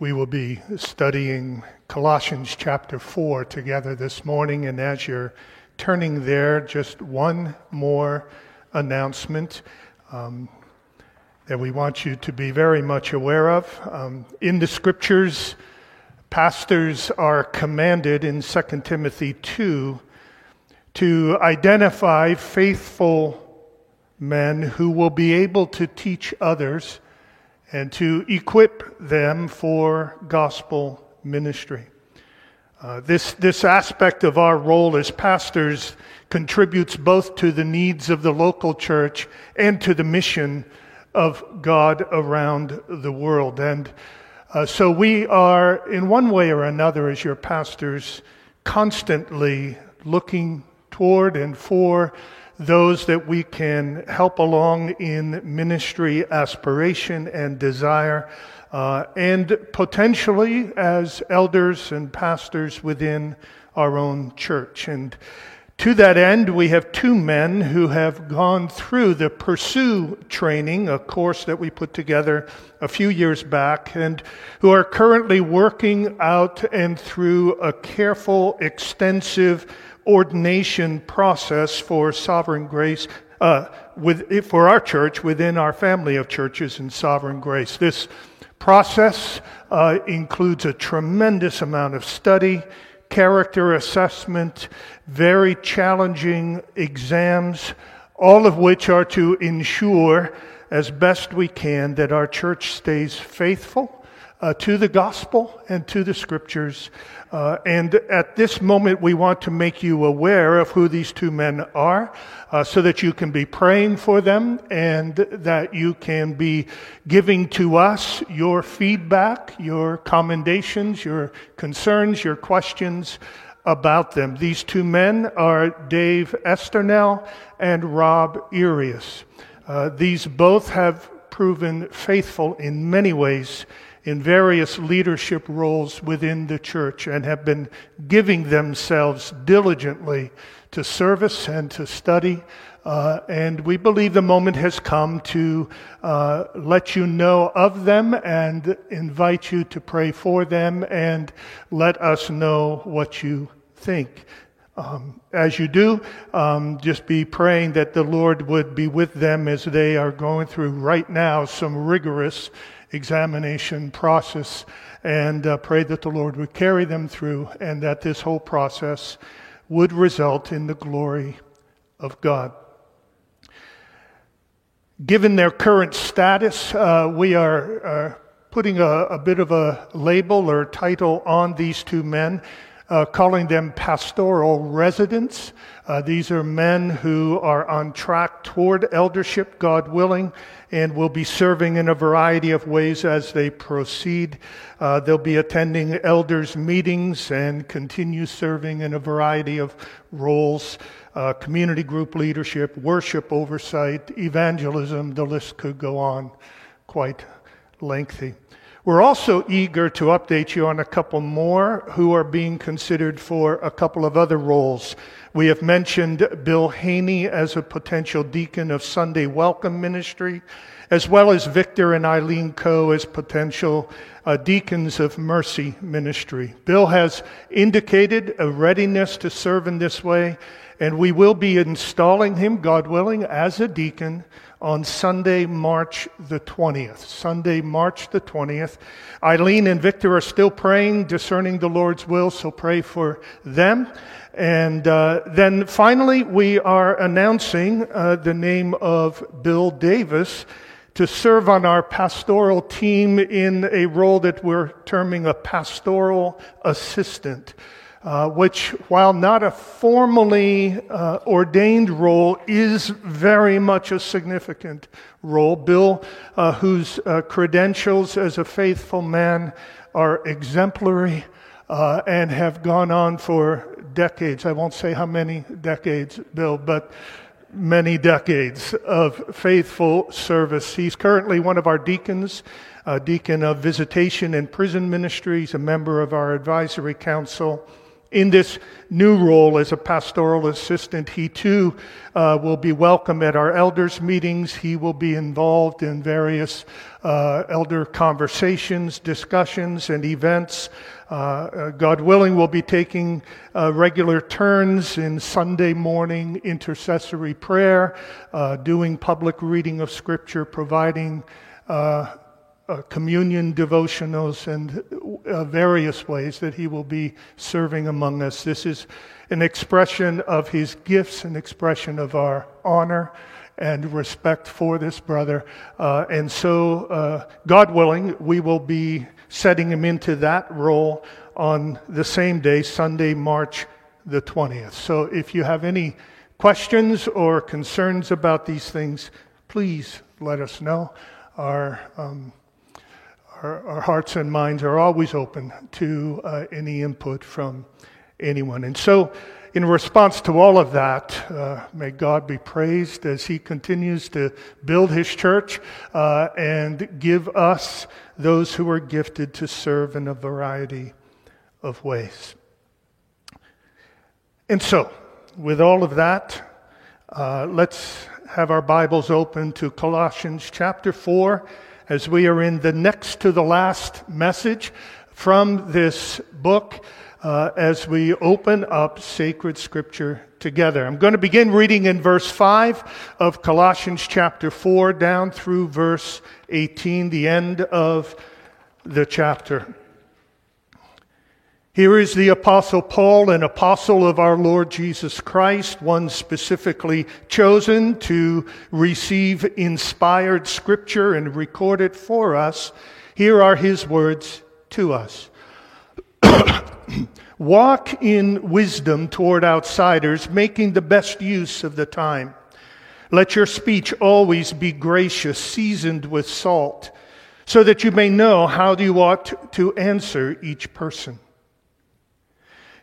We will be studying Colossians chapter 4 together this morning, and as you're turning there, just one more announcement um, that we want you to be very much aware of. Um, in the scriptures, pastors are commanded in 2 Timothy 2 to identify faithful men who will be able to teach others and to equip them for gospel ministry. Uh, this, this aspect of our role as pastors contributes both to the needs of the local church and to the mission of God around the world. And uh, so we are, in one way or another, as your pastors, constantly looking toward and for those that we can help along in ministry aspiration and desire, uh, and potentially as elders and pastors within our own church. And to that end, we have two men who have gone through the Pursue training, a course that we put together a few years back, and who are currently working out and through a careful, extensive, ordination process for sovereign grace uh, with, for our church within our family of churches in sovereign grace. This process uh, includes a tremendous amount of study, character assessment, very challenging exams, all of which are to ensure as best we can that our church stays faithful uh, to the gospel and to the scriptures. Uh, and at this moment, we want to make you aware of who these two men are uh, so that you can be praying for them and that you can be giving to us your feedback, your commendations, your concerns, your questions about them. These two men are Dave Esternell and Rob Urius. Uh, these both have proven faithful in many ways in various leadership roles within the church and have been giving themselves diligently to service and to study. Uh, and we believe the moment has come to uh, let you know of them and invite you to pray for them and let us know what you think. Um, as you do, um, just be praying that the Lord would be with them as they are going through right now some rigorous examination process and uh, pray that the Lord would carry them through and that this whole process would result in the glory of God. Given their current status, uh, we are uh, putting a, a, bit of a label or title on these two men uh, calling them pastoral residents. Uh, these are men who are on track toward eldership, God willing, and will be serving in a variety of ways as they proceed. Uh, they'll be attending elders' meetings and continue serving in a variety of roles uh, community group leadership, worship oversight, evangelism. The list could go on quite lengthy. We're also eager to update you on a couple more who are being considered for a couple of other roles. We have mentioned Bill Haney as a potential deacon of Sunday Welcome Ministry, as well as Victor and Eileen Coe as potential uh, deacons of Mercy Ministry. Bill has indicated a readiness to serve in this way, and we will be installing him, God willing, as a deacon on Sunday, March the 20th. Sunday, March the 20th. Eileen and Victor are still praying, discerning the Lord's will, so pray for them. And uh, then finally, we are announcing uh, the name of Bill Davis to serve on our pastoral team in a role that we're terming a pastoral assistant uh, which, while not a formally uh, ordained role, is very much a significant role. Bill, uh, whose uh, credentials as a faithful man are exemplary uh, and have gone on for decades. I won't say how many decades, Bill, but many decades of faithful service. He's currently one of our deacons, a deacon of visitation and prison ministries, a member of our advisory council in this new role as a pastoral assistant, he too uh, will be welcome at our elders' meetings. He will be involved in various uh, elder conversations, discussions, and events. Uh, uh God willing, we'll be taking uh, regular turns in Sunday morning intercessory prayer, uh, doing public reading of Scripture, providing uh, communion devotionals and uh, various ways that he will be serving among us. This is an expression of his gifts, an expression of our honor and respect for this brother. Uh, and so, uh, God willing, we will be setting him into that role on the same day, Sunday, March the 20th. So if you have any questions or concerns about these things, please let us know. Our um, our, our, hearts and minds are always open to uh, any input from anyone. And so, in response to all of that, uh, may God be praised as He continues to build His church uh, and give us those who are gifted to serve in a variety of ways. And so, with all of that, uh, let's have our Bibles open to Colossians chapter 4 as we are in the next to the last message from this book uh, as we open up sacred scripture together. I'm going to begin reading in verse 5 of Colossians chapter 4 down through verse 18, the end of the chapter. Here is the Apostle Paul, an apostle of our Lord Jesus Christ, one specifically chosen to receive inspired scripture and record it for us. Here are his words to us. Walk in wisdom toward outsiders, making the best use of the time. Let your speech always be gracious, seasoned with salt, so that you may know how you ought to answer each person.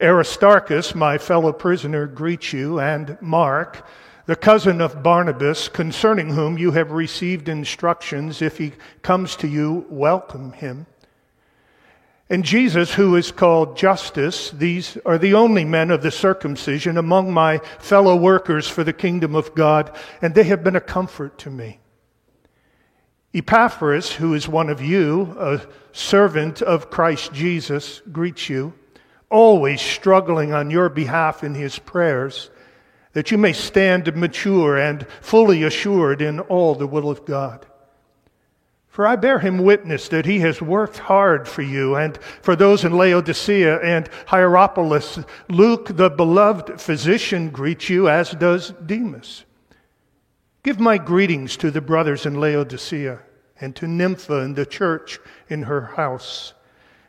Aristarchus, my fellow prisoner, greets you, and Mark, the cousin of Barnabas, concerning whom you have received instructions. If he comes to you, welcome him. And Jesus, who is called Justus, these are the only men of the circumcision among my fellow workers for the kingdom of God, and they have been a comfort to me. Epaphras, who is one of you, a servant of Christ Jesus, greets you always struggling on your behalf in his prayers, that you may stand mature and fully assured in all the will of God. For I bear him witness that he has worked hard for you and for those in Laodicea and Hierapolis. Luke, the beloved physician, greets you, as does Demas. Give my greetings to the brothers in Laodicea and to Nympha and the church in her house.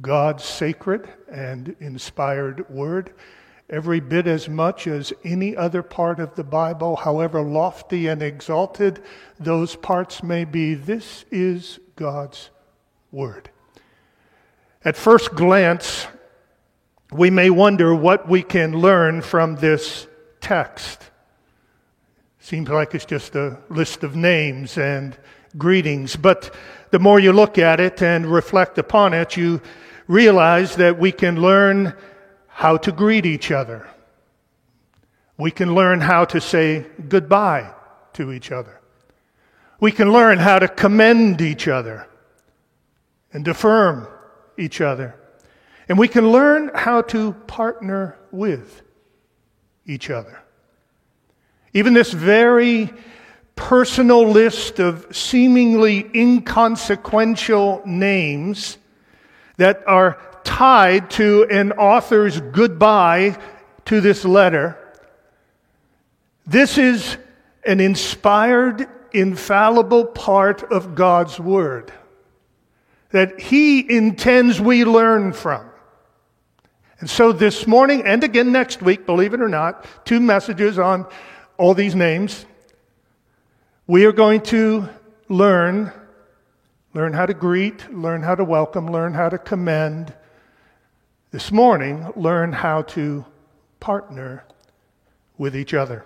God's sacred and inspired word, every bit as much as any other part of the Bible, however lofty and exalted those parts may be. This is God's word. At first glance, we may wonder what we can learn from this text. Seems like it's just a list of names and greetings, but the more you look at it and reflect upon it, you realize that we can learn how to greet each other. We can learn how to say goodbye to each other. We can learn how to commend each other and affirm each other. And we can learn how to partner with each other. Even this very personal list of seemingly inconsequential names that are tied to an author's goodbye to this letter. This is an inspired, infallible part of God's Word that He intends we learn from. And so this morning and again next week, believe it or not, two messages on all these names. We are going to learn learn how to greet, learn how to welcome, learn how to commend. This morning, learn how to partner with each other.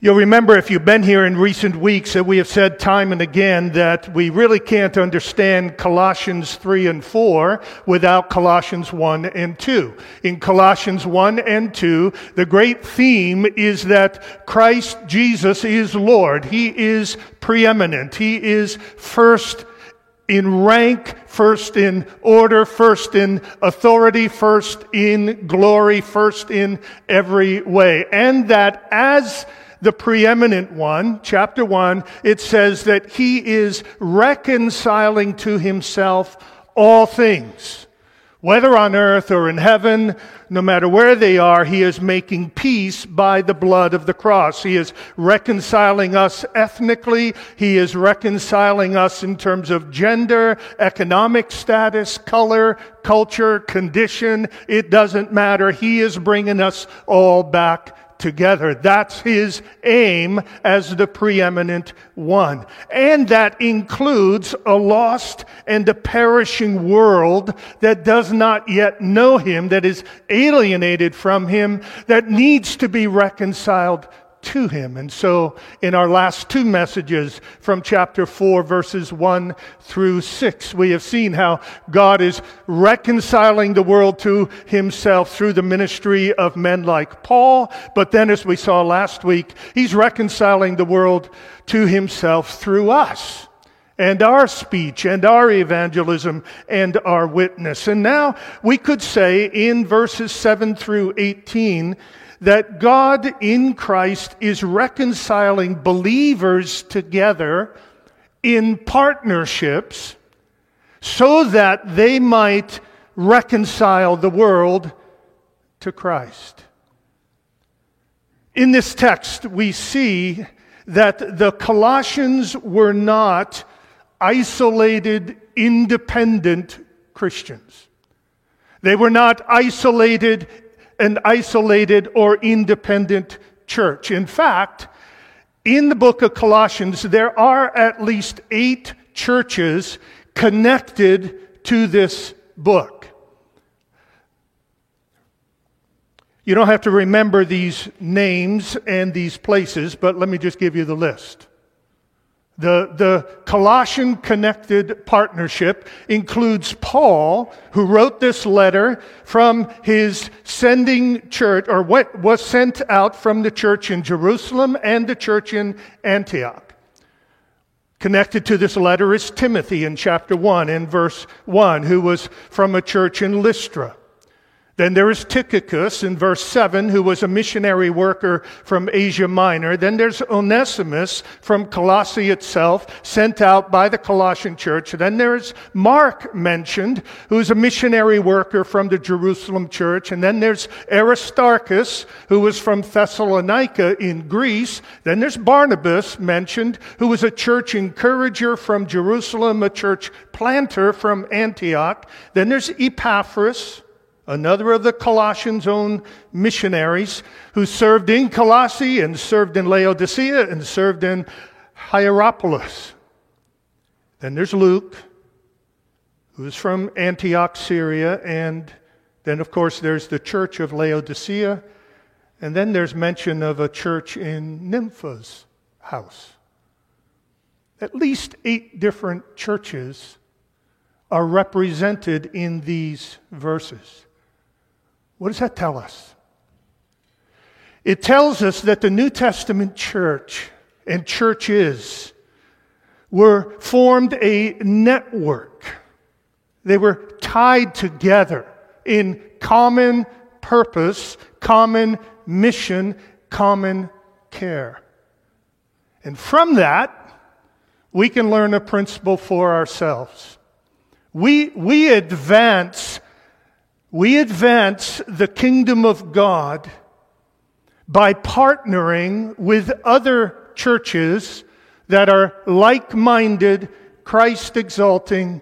You'll remember if you've been here in recent weeks that we have said time and again that we really can't understand Colossians 3 and 4 without Colossians 1 and 2. In Colossians 1 and 2, the great theme is that Christ Jesus is Lord. He is preeminent. He is first in rank, first in order, first in authority, first in glory, first in every way. And that as the preeminent one, chapter 1, it says that he is reconciling to himself all things. Whether on earth or in heaven, no matter where they are, he is making peace by the blood of the cross. He is reconciling us ethnically. He is reconciling us in terms of gender, economic status, color, culture, condition. It doesn't matter. He is bringing us all back together. That's his aim as the preeminent one. And that includes a lost and a perishing world that does not yet know him, that is alienated from him, that needs to be reconciled to him. And so, in our last two messages from chapter 4, verses 1 through 6, we have seen how God is reconciling the world to himself through the ministry of men like Paul. But then, as we saw last week, he's reconciling the world to himself through us and our speech and our evangelism and our witness. And now we could say in verses 7 through 18 that God in Christ is reconciling believers together in partnerships so that they might reconcile the world to Christ. In this text, we see that the Colossians were not isolated, independent Christians. They were not isolated, an isolated or independent church. In fact, in the book of Colossians, there are at least eight churches connected to this book. You don't have to remember these names and these places, but let me just give you the list. The, the Colossian connected partnership includes Paul, who wrote this letter from his sending church, or what was sent out from the church in Jerusalem and the church in Antioch. Connected to this letter is Timothy in chapter 1 in verse 1, who was from a church in Lystra. Then there is Tychicus in verse 7, who was a missionary worker from Asia Minor. Then there's Onesimus from Colossae itself, sent out by the Colossian church. Then there's Mark mentioned, who's a missionary worker from the Jerusalem church. And then there's Aristarchus, who was from Thessalonica in Greece. Then there's Barnabas mentioned, who was a church encourager from Jerusalem, a church planter from Antioch. Then there's Epaphras another of the Colossians' own missionaries, who served in Colossae and served in Laodicea and served in Hierapolis. Then there's Luke, who's from Antioch, Syria, and then, of course, there's the church of Laodicea, and then there's mention of a church in Nympha's house. At least eight different churches are represented in these verses. What does that tell us? It tells us that the New Testament church and churches were formed a network. They were tied together in common purpose, common mission, common care. And from that, we can learn a principle for ourselves. We, we advance, we advance the kingdom of God by partnering with other churches that are like minded, Christ exalting,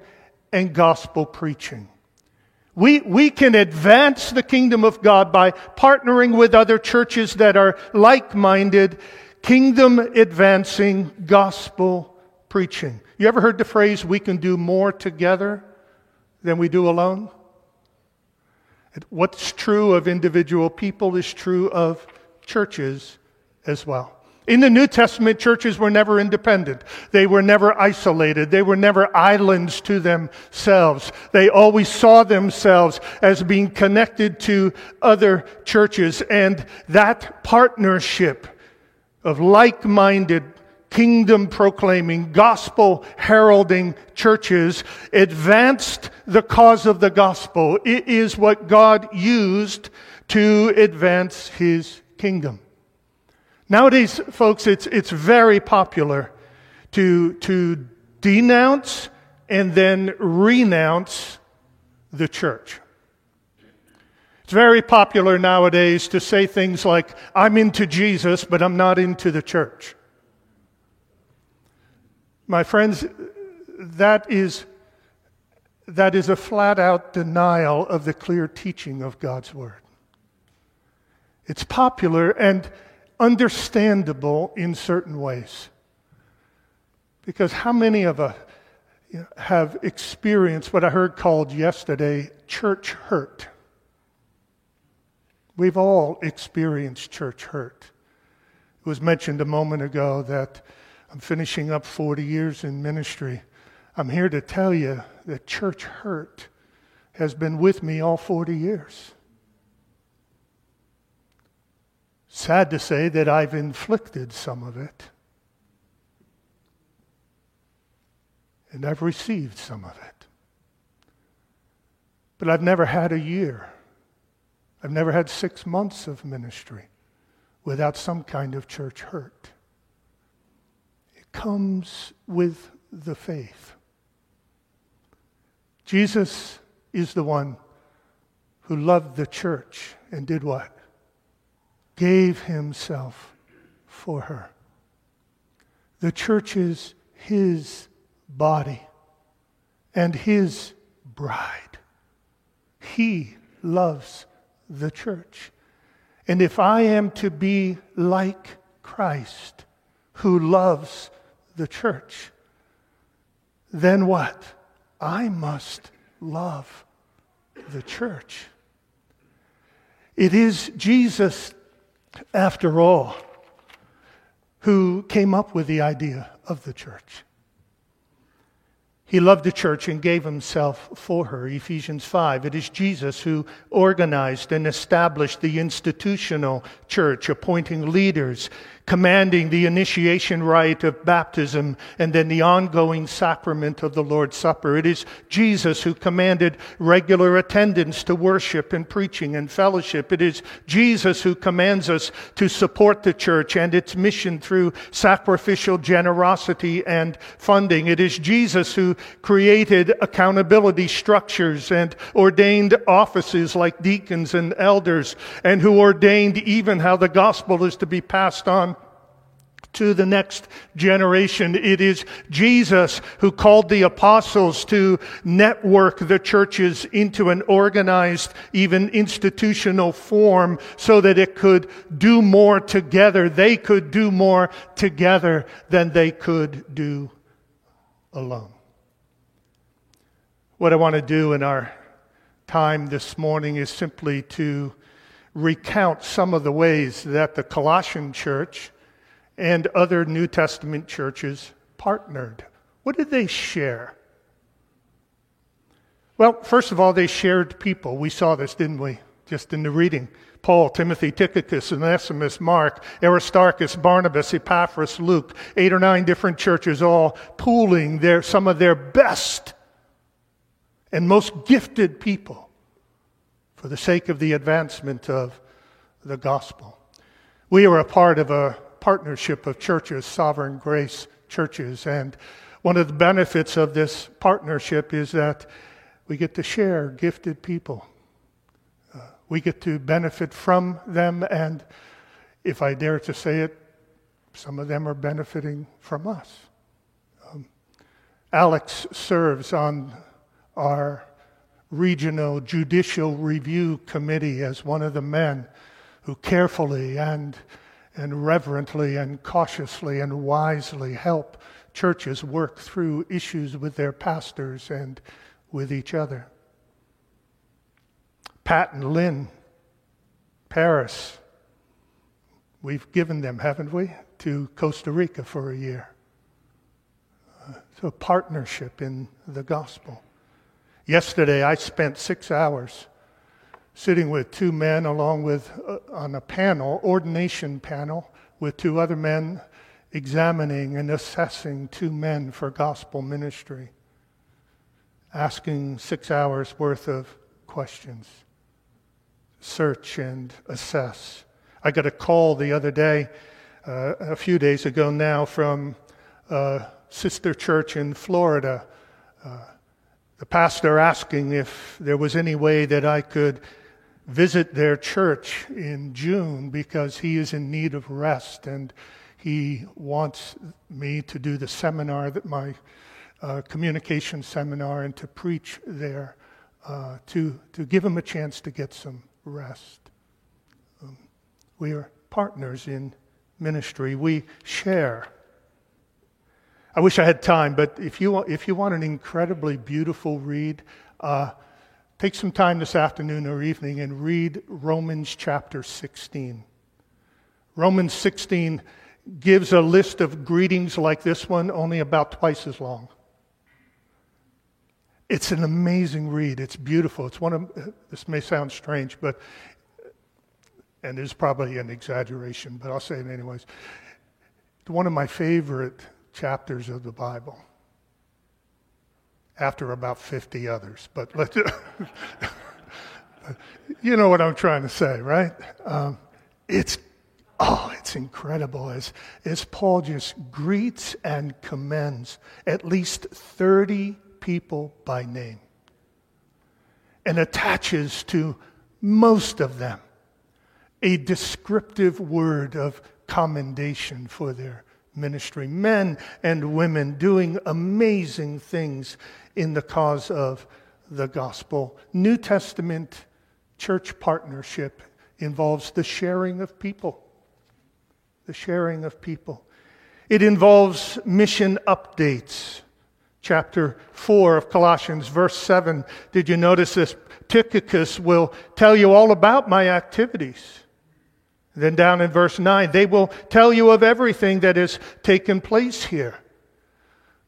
and gospel preaching. We, we can advance the kingdom of God by partnering with other churches that are like minded, kingdom advancing, gospel preaching. You ever heard the phrase, we can do more together than we do alone? What's true of individual people is true of churches as well. In the New Testament, churches were never independent. They were never isolated. They were never islands to themselves. They always saw themselves as being connected to other churches. And that partnership of like minded, kingdom proclaiming, gospel heralding churches advanced the cause of the gospel. It is what God used to advance his kingdom. Nowadays, folks, it's, it's very popular to, to denounce and then renounce the church. It's very popular nowadays to say things like, I'm into Jesus, but I'm not into the church. My friends, that is, that is a flat out denial of the clear teaching of God's Word. It's popular, and understandable in certain ways. Because how many of us have experienced what I heard called yesterday church hurt? We've all experienced church hurt. It was mentioned a moment ago that I'm finishing up 40 years in ministry. I'm here to tell you that church hurt has been with me all 40 years. Sad to say that I've inflicted some of it. And I've received some of it. But I've never had a year. I've never had six months of ministry without some kind of church hurt. Comes with the faith. Jesus is the one who loved the church and did what? gave himself for her. The church is his body and his bride. He loves the church. And if I am to be like Christ, who loves the church, then what? I must love the church. It is Jesus after all, who came up with the idea of the church. He loved the church and gave himself for her. Ephesians 5. It is Jesus who organized and established the institutional church, appointing leaders, commanding the initiation rite of baptism and then the ongoing sacrament of the Lord's Supper. It is Jesus who commanded regular attendance to worship and preaching and fellowship. It is Jesus who commands us to support the church and its mission through sacrificial generosity and funding. It is Jesus who created accountability structures and ordained offices like deacons and elders and who ordained even how the gospel is to be passed on to the next generation. It is Jesus who called the apostles to network the churches into an organized, even institutional form so that it could do more together. They could do more together than they could do alone. What I want to do in our time this morning is simply to recount some of the ways that the Colossian church and other New Testament churches partnered. What did they share? Well, first of all, they shared people. We saw this, didn't we? Just in the reading. Paul, Timothy, Tychicus, Onesimus, Mark, Aristarchus, Barnabas, Epaphras, Luke, eight or nine different churches all pooling their, some of their best and most gifted people for the sake of the advancement of the gospel. We are a part of a partnership of churches, Sovereign Grace churches, and one of the benefits of this partnership is that we get to share gifted people. Uh, we get to benefit from them, and if I dare to say it, some of them are benefiting from us. Um, Alex serves on our regional judicial review committee as one of the men who carefully and, and reverently and cautiously and wisely help churches work through issues with their pastors and with each other. Pat and Lynn, Paris, we've given them, haven't we, to Costa Rica for a year. Uh, so, partnership in the gospel. Yesterday, I spent six hours sitting with two men, along with uh, on a panel, ordination panel, with two other men, examining and assessing two men for gospel ministry, asking six hours worth of questions, search and assess. I got a call the other day, uh, a few days ago now, from a sister church in Florida. Uh, the pastor asking if there was any way that I could visit their church in June because he is in need of rest and he wants me to do the seminar that my uh, communication seminar and to preach there uh, to, to give him a chance to get some rest. Um, we are partners in ministry. We share I wish I had time, but if you, if you want an incredibly beautiful read, uh, take some time this afternoon or evening and read Romans chapter 16. Romans 16 gives a list of greetings like this one, only about twice as long. It's an amazing read. It's beautiful. It's one of, this may sound strange, but, and there's probably an exaggeration, but I'll say it anyways. It's one of my favorite chapters of the Bible after about 50 others. But let's, you know what I'm trying to say, right? Um, it's, oh, it's incredible as, as Paul just greets and commends at least 30 people by name and attaches to most of them a descriptive word of commendation for their ministry, men and women doing amazing things in the cause of the gospel. New Testament church partnership involves the sharing of people. The sharing of people. It involves mission updates. Chapter 4 of Colossians, verse 7. Did you notice this? Tychicus will tell you all about my activities. Then down in verse 9, they will tell you of everything that has taken place here.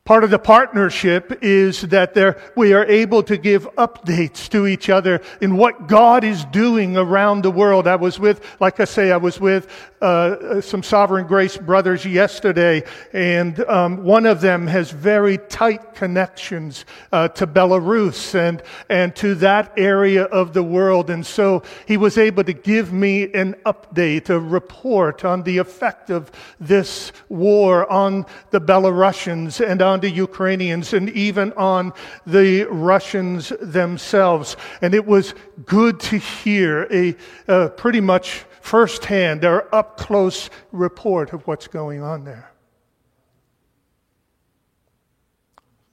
Part of the partnership is that there, we are able to give updates to each other in what God is doing around the world. I was with, like I say, I was with uh, some Sovereign Grace brothers yesterday, and um, one of them has very tight connections uh, to Belarus and, and to that area of the world. And so he was able to give me an update, a report on the effect of this war on the Belarusians and on the Ukrainians and even on the Russians themselves. And it was good to hear a uh, pretty much firsthand or up close report of what's going on there.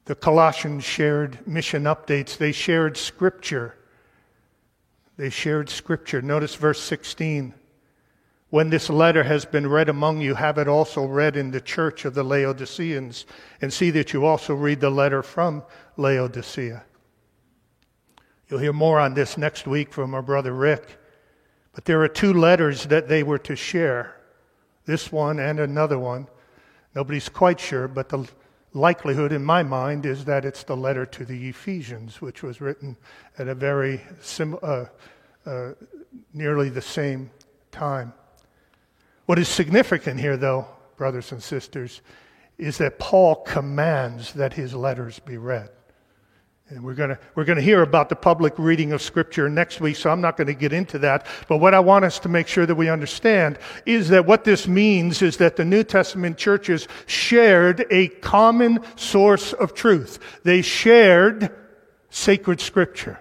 The Colossians shared mission updates, they shared scripture. They shared scripture. Notice verse 16. When this letter has been read among you, have it also read in the church of the Laodiceans, and see that you also read the letter from Laodicea. You'll hear more on this next week from our brother Rick. But there are two letters that they were to share this one and another one. Nobody's quite sure, but the likelihood in my mind is that it's the letter to the Ephesians, which was written at a very sim- uh, uh, nearly the same time. What is significant here, though, brothers and sisters, is that Paul commands that his letters be read. And we're going we're to hear about the public reading of Scripture next week, so I'm not going to get into that. But what I want us to make sure that we understand is that what this means is that the New Testament churches shared a common source of truth. They shared sacred Scripture.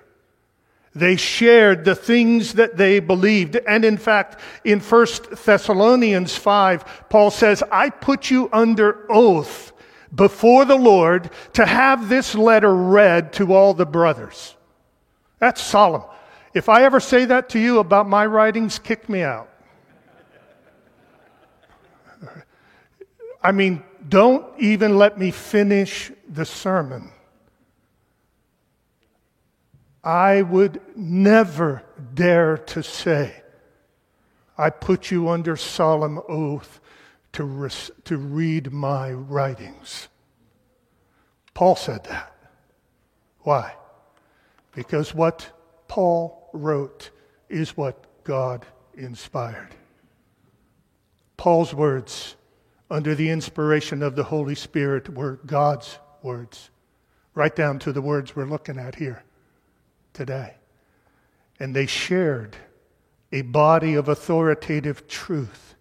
They shared the things that they believed. And in fact, in 1 Thessalonians 5, Paul says, I put you under oath before the Lord to have this letter read to all the brothers. That's solemn. If I ever say that to you about my writings, kick me out. I mean, don't even let me finish the sermon. I would never dare to say, I put you under solemn oath to, res- to read my writings. Paul said that. Why? Because what Paul wrote is what God inspired. Paul's words, under the inspiration of the Holy Spirit, were God's words, right down to the words we're looking at here today. And they shared a body of authoritative truth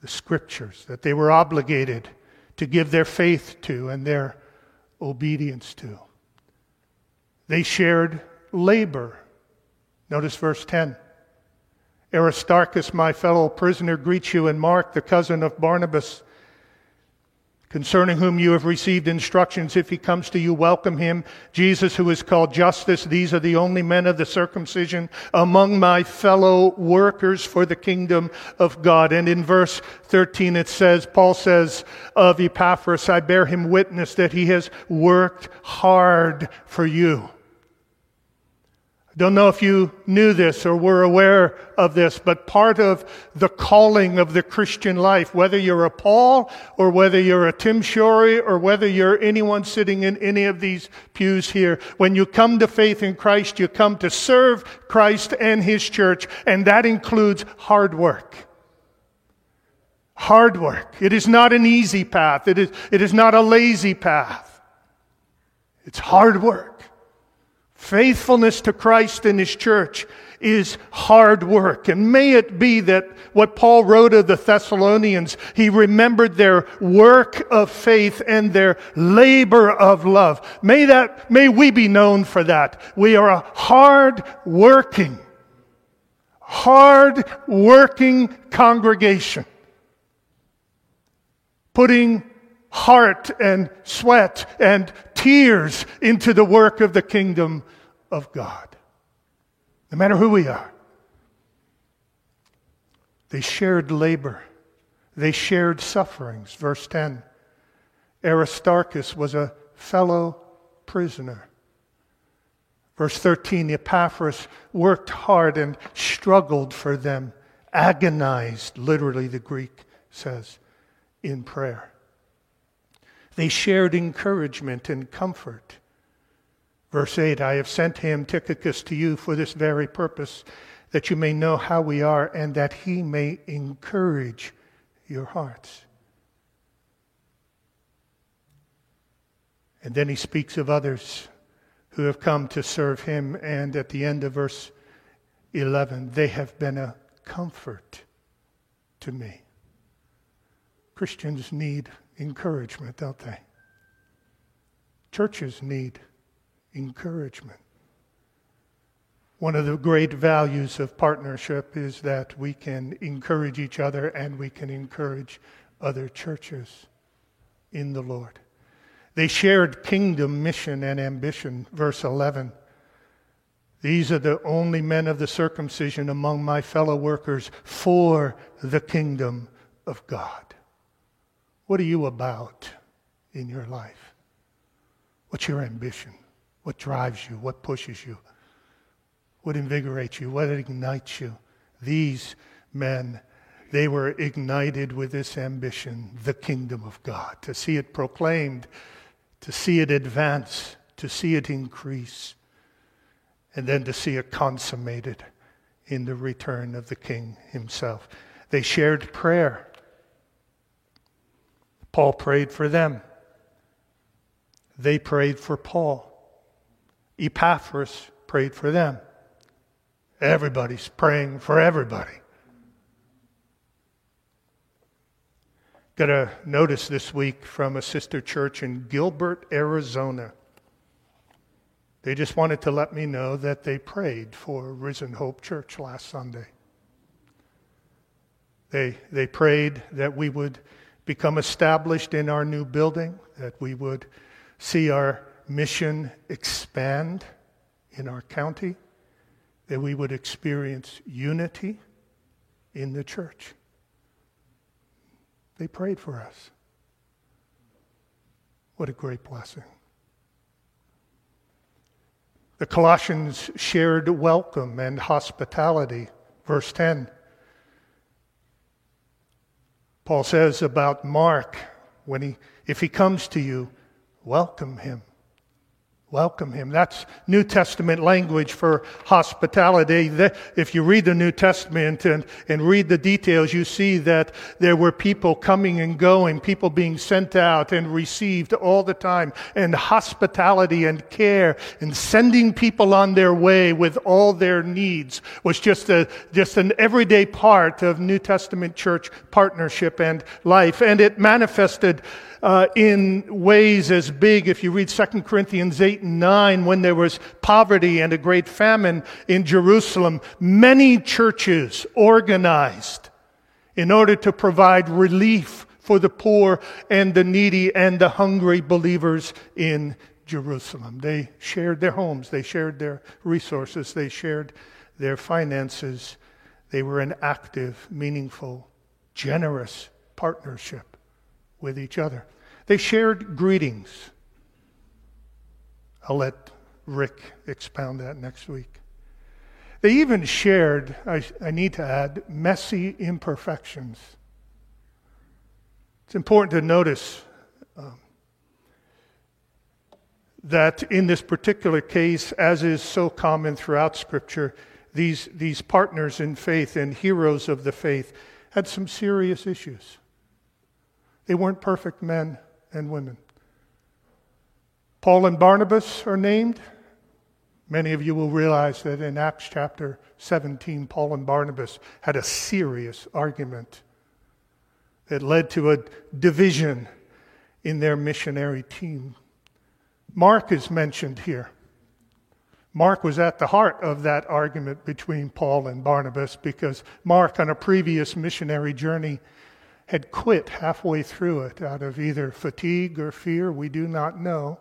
the scriptures that they were obligated to give their faith to and their obedience to. They shared labor. Notice verse 10. Aristarchus, my fellow prisoner, greets you, and Mark, the cousin of Barnabas concerning whom you have received instructions. If he comes to you, welcome him. Jesus, who is called Justus, these are the only men of the circumcision among my fellow workers for the kingdom of God. And in verse 13 it says, Paul says of Epaphras, I bear him witness that he has worked hard for you don't know if you knew this or were aware of this, but part of the calling of the Christian life, whether you're a Paul or whether you're a Tim Shorey or whether you're anyone sitting in any of these pews here, when you come to faith in Christ, you come to serve Christ and His church, and that includes hard work. Hard work. It is not an easy path. It is, it is not a lazy path. It's hard work. Faithfulness to Christ and His church is hard work. And may it be that what Paul wrote of the Thessalonians, he remembered their work of faith and their labor of love. May that, may we be known for that. We are a hard working, hard working congregation. Putting heart and sweat and tears into the work of the kingdom of God. No matter who we are. They shared labor. They shared sufferings. Verse 10 Aristarchus was a fellow prisoner. Verse 13 Epaphras worked hard and struggled for them, agonized, literally, the Greek says, in prayer. They shared encouragement and comfort. Verse 8 I have sent him, Tychicus, to you for this very purpose, that you may know how we are and that he may encourage your hearts. And then he speaks of others who have come to serve him. And at the end of verse 11, they have been a comfort to me. Christians need encouragement, don't they? Churches need encouragement. One of the great values of partnership is that we can encourage each other and we can encourage other churches in the Lord. They shared kingdom mission and ambition, verse 11. These are the only men of the circumcision among my fellow workers for the kingdom of God. What are you about in your life? What's your ambition? What drives you? What pushes you? What invigorates you? What ignites you? These men, they were ignited with this ambition, the kingdom of God, to see it proclaimed, to see it advance, to see it increase, and then to see it consummated in the return of the King himself. They shared prayer. Paul prayed for them. They prayed for Paul. Epaphras prayed for them. Everybody's praying for everybody. Got a notice this week from a sister church in Gilbert, Arizona. They just wanted to let me know that they prayed for Risen Hope Church last Sunday. They, they prayed that we would become established in our new building, that we would see our mission expand in our county, that we would experience unity in the church. They prayed for us. What a great blessing. The Colossians shared welcome and hospitality. Verse 10. Paul says about Mark, when he, if he comes to you, welcome him. Welcome him. That's New Testament language for hospitality. If you read the New Testament and, and read the details, you see that there were people coming and going, people being sent out and received all the time, and hospitality and care and sending people on their way with all their needs was just a, just an everyday part of New Testament church partnership and life. And it manifested uh, in ways as big. If you read 2 Corinthians 8 and 9, when there was poverty and a great famine in Jerusalem, many churches organized in order to provide relief for the poor and the needy and the hungry believers in Jerusalem. They shared their homes, they shared their resources, they shared their finances. They were an active, meaningful, generous partnership with each other. They shared greetings. I'll let Rick expound that next week. They even shared, I, I need to add, messy imperfections. It's important to notice um, that in this particular case, as is so common throughout Scripture, these, these partners in faith and heroes of the faith had some serious issues. They weren't perfect men and women. Paul and Barnabas are named. Many of you will realize that in Acts chapter 17, Paul and Barnabas had a serious argument that led to a division in their missionary team. Mark is mentioned here. Mark was at the heart of that argument between Paul and Barnabas because Mark, on a previous missionary journey, had quit halfway through it out of either fatigue or fear, we do not know.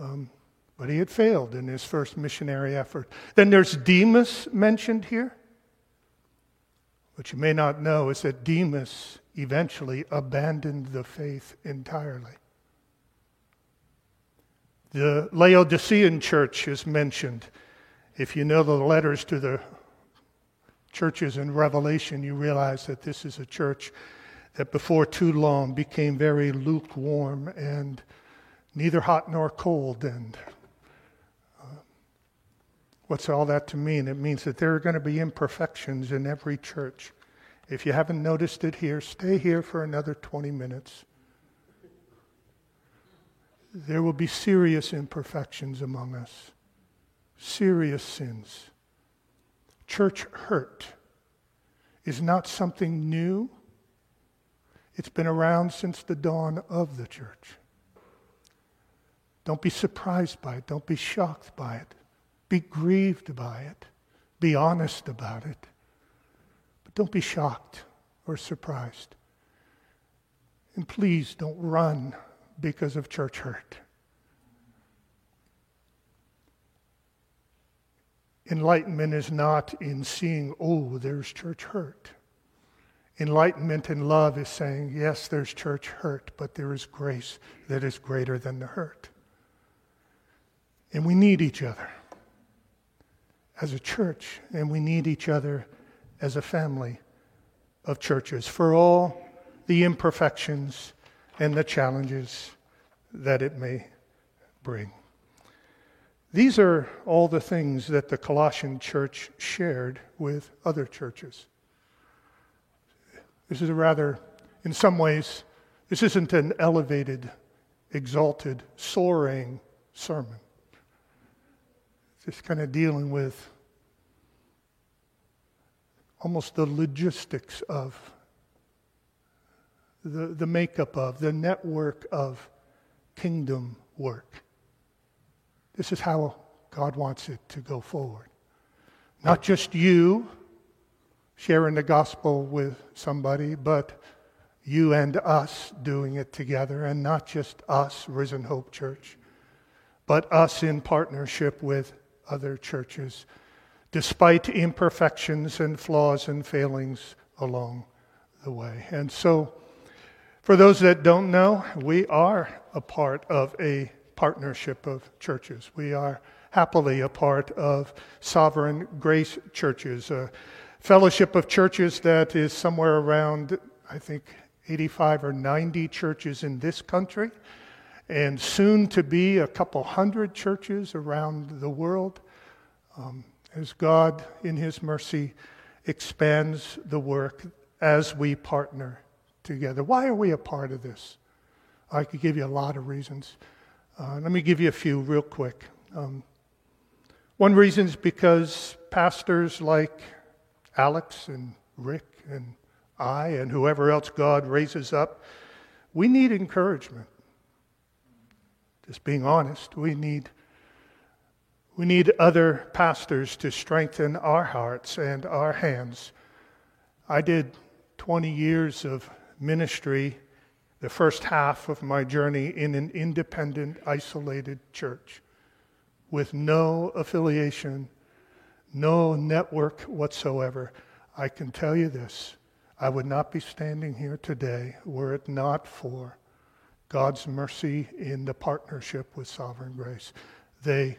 Um, but he had failed in his first missionary effort. Then there's Demas mentioned here. What you may not know is that Demas eventually abandoned the faith entirely. The Laodicean church is mentioned. If you know the letters to the churches in Revelation, you realize that this is a church that before too long became very lukewarm and neither hot nor cold. And uh, what's all that to mean? It means that there are going to be imperfections in every church. If you haven't noticed it here, stay here for another 20 minutes. There will be serious imperfections among us, serious sins. Church hurt is not something new it's been around since the dawn of the church. Don't be surprised by it. Don't be shocked by it. Be grieved by it. Be honest about it. But don't be shocked or surprised. And please don't run because of church hurt. Enlightenment is not in seeing, oh, there's church hurt. Enlightenment and love is saying, yes, there's church hurt, but there is grace that is greater than the hurt. And we need each other as a church, and we need each other as a family of churches for all the imperfections and the challenges that it may bring. These are all the things that the Colossian church shared with other churches. This is a rather, in some ways, this isn't an elevated, exalted, soaring sermon. just kind of dealing with almost the logistics of the, the makeup of, the network of kingdom work. This is how God wants it to go forward. Not just you sharing the gospel with somebody, but you and us doing it together, and not just us, Risen Hope Church, but us in partnership with other churches, despite imperfections and flaws and failings along the way. And so, for those that don't know, we are a part of a partnership of churches. We are happily a part of Sovereign Grace Churches, fellowship of churches that is somewhere around, I think, 85 or 90 churches in this country, and soon to be a couple hundred churches around the world um, as God, in His mercy, expands the work as we partner together. Why are we a part of this? I could give you a lot of reasons. Uh, let me give you a few real quick. Um, one reason is because pastors like Alex and Rick and I and whoever else God raises up, we need encouragement. Just being honest, we need we need other pastors to strengthen our hearts and our hands. I did 20 years of ministry, the first half of my journey in an independent, isolated church with no affiliation, no network whatsoever. I can tell you this I would not be standing here today were it not for God's mercy in the partnership with Sovereign Grace. They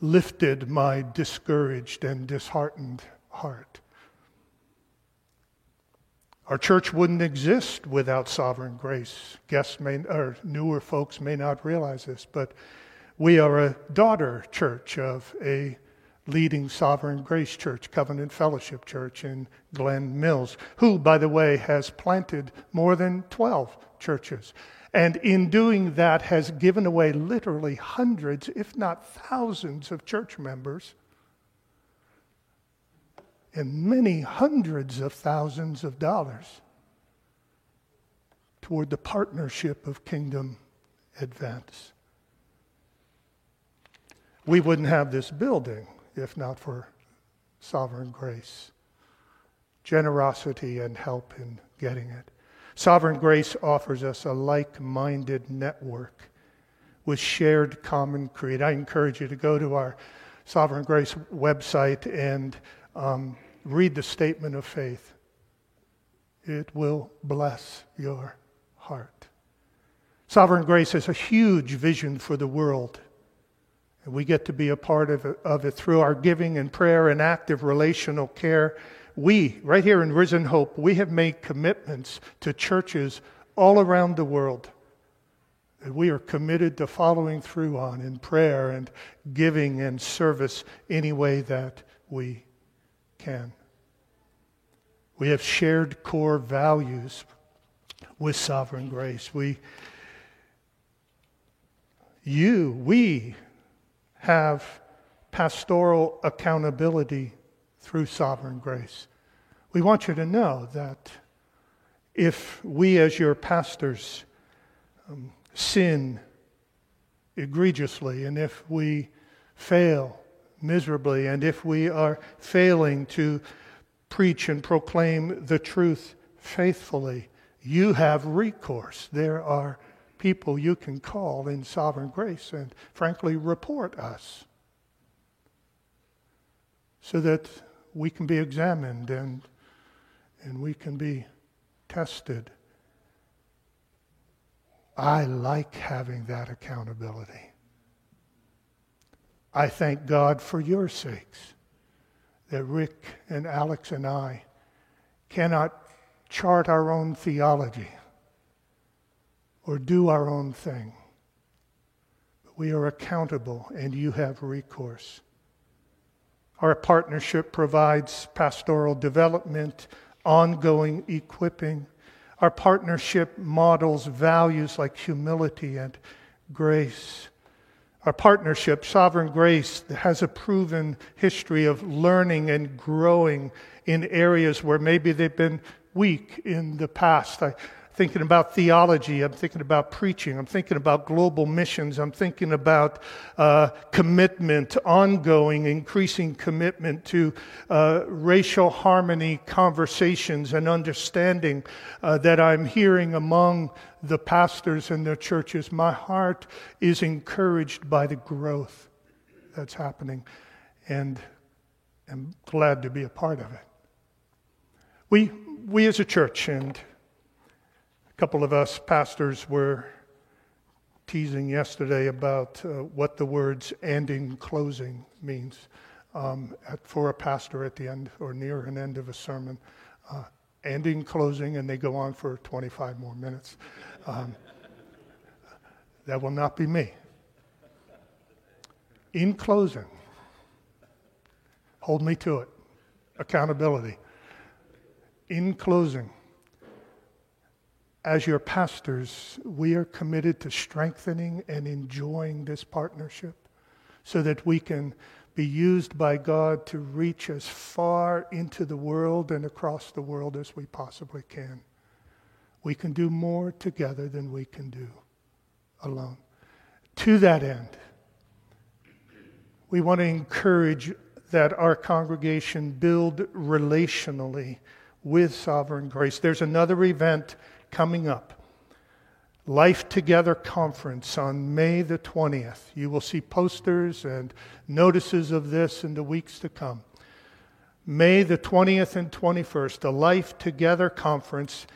lifted my discouraged and disheartened heart. Our church wouldn't exist without sovereign grace. Guests may, or newer folks may not realize this, but we are a daughter church of a leading Sovereign Grace Church, Covenant Fellowship Church in Glen Mills, who, by the way, has planted more than 12 churches. And in doing that, has given away literally hundreds, if not thousands, of church members and many hundreds of thousands of dollars toward the partnership of kingdom advance. We wouldn't have this building if not for sovereign grace, generosity, and help in getting it. Sovereign grace offers us a like minded network with shared common creed. I encourage you to go to our Sovereign Grace website and um, read the statement of faith. It will bless your heart. Sovereign Grace has a huge vision for the world. And we get to be a part of it, of it through our giving and prayer and active relational care. We, right here in Risen Hope, we have made commitments to churches all around the world that we are committed to following through on in prayer and giving and service any way that we can. We have shared core values with sovereign grace. We, you, we have pastoral accountability through sovereign grace. We want you to know that if we, as your pastors, um, sin egregiously, and if we fail miserably, and if we are failing to preach and proclaim the truth faithfully, you have recourse. There are people you can call in sovereign grace and, frankly, report us so that we can be examined and, and we can be tested. I like having that accountability. I thank God for your sakes that Rick and Alex and I cannot chart our own theology or do our own thing. But we are accountable and you have recourse. Our partnership provides pastoral development, ongoing equipping. Our partnership models values like humility and grace. Our partnership, Sovereign Grace, has a proven history of learning and growing in areas where maybe they've been weak in the past. I thinking about theology. I'm thinking about preaching. I'm thinking about global missions. I'm thinking about uh, commitment, ongoing, increasing commitment to uh, racial harmony conversations and understanding uh, that I'm hearing among the pastors and their churches. My heart is encouraged by the growth that's happening, and I'm glad to be a part of it. We, we as a church, and couple of us pastors were teasing yesterday about uh, what the words and in closing means um, at, for a pastor at the end or near an end of a sermon. Uh, and in closing, and they go on for 25 more minutes. Um, that will not be me. In closing, hold me to it. Accountability. In closing, as your pastors, we are committed to strengthening and enjoying this partnership so that we can be used by God to reach as far into the world and across the world as we possibly can. We can do more together than we can do alone. To that end, we want to encourage that our congregation build relationally with sovereign grace. There's another event coming up. Life Together Conference on May the 20th. You will see posters and notices of this in the weeks to come. May the 20th and 21st, the Life Together Conference.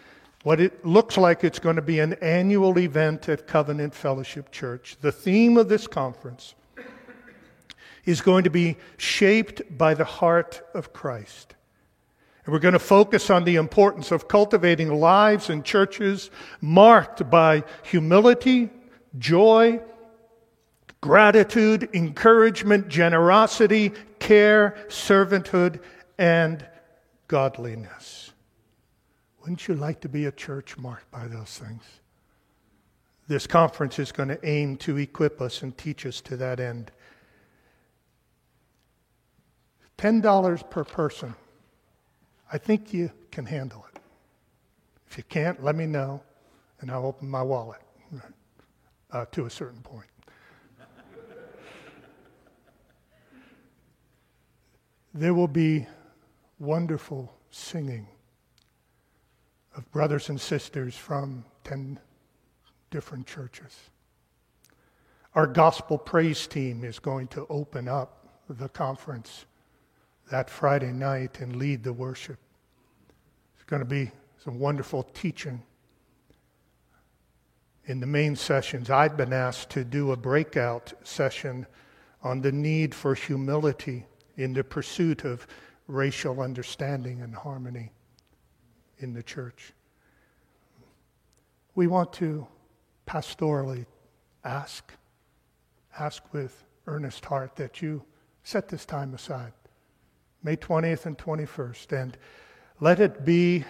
What it looks like it's going to be an annual event at Covenant Fellowship Church. The theme of this conference is going to be shaped by the heart of Christ. And we're going to focus on the importance of cultivating lives and churches marked by humility, joy, gratitude, encouragement, generosity, care, servanthood, and godliness. Wouldn't you like to be a church marked by those things? This conference is going to aim to equip us and teach us to that end. $10 per person. I think you can handle it. If you can't, let me know, and I'll open my wallet uh, to a certain point. there will be wonderful singing of brothers and sisters from 10 different churches. Our gospel praise team is going to open up the conference that Friday night and lead the worship. It's going to be some wonderful teaching. In the main sessions, I've been asked to do a breakout session on the need for humility in the pursuit of racial understanding and harmony in the church. We want to pastorally ask, ask with earnest heart that you set this time aside. May 20th and 21st. And let it be,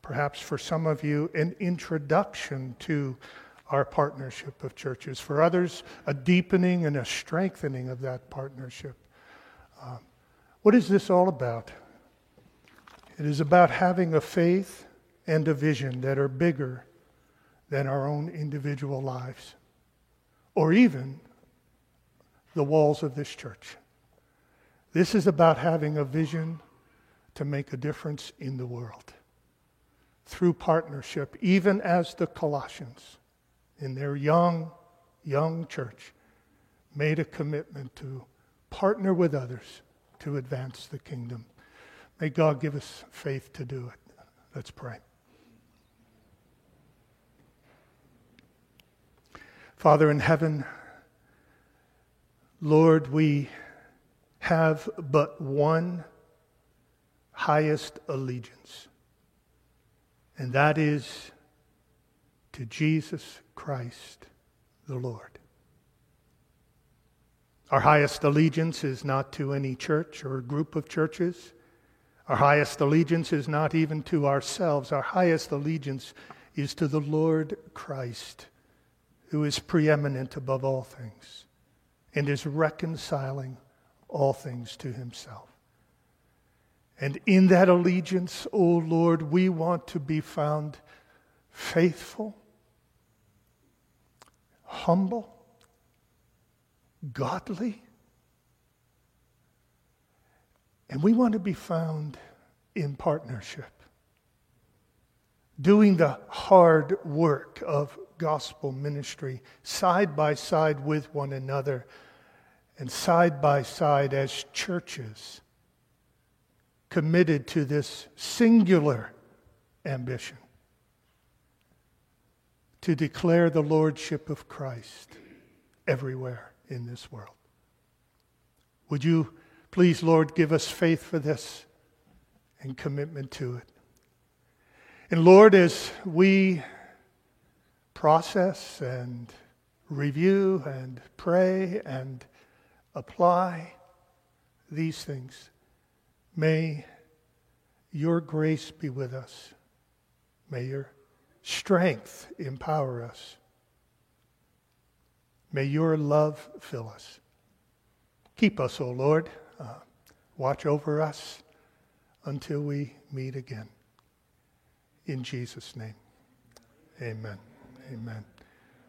perhaps for some of you, an introduction to our partnership of churches. For others, a deepening and a strengthening of that partnership. Um, what is this all about? It is about having a faith and a vision that are bigger than our own individual lives, or even the walls of this church. This is about having a vision to make a difference in the world through partnership, even as the Colossians in their young, young church made a commitment to partner with others to advance the kingdom. May God give us faith to do it. Let's pray. Father in heaven, Lord, we have but one highest allegiance, and that is to Jesus Christ the Lord. Our highest allegiance is not to any church or group of churches. Our highest allegiance is not even to ourselves. Our highest allegiance is to the Lord Christ, who is preeminent above all things. and is reconciling all things to himself. And in that allegiance, O oh Lord, we want to be found faithful, humble, godly, and we want to be found in partnership, doing the hard work of gospel ministry side by side with one another and side by side as churches committed to this singular ambition to declare the lordship of Christ everywhere in this world. Would you please, Lord, give us faith for this and commitment to it? And Lord, as we process and review and pray and apply these things, may your grace be with us. May your strength empower us. May your love fill us. Keep us, O oh Lord. Uh, watch over us until we meet again. In Jesus' name, amen. Amen.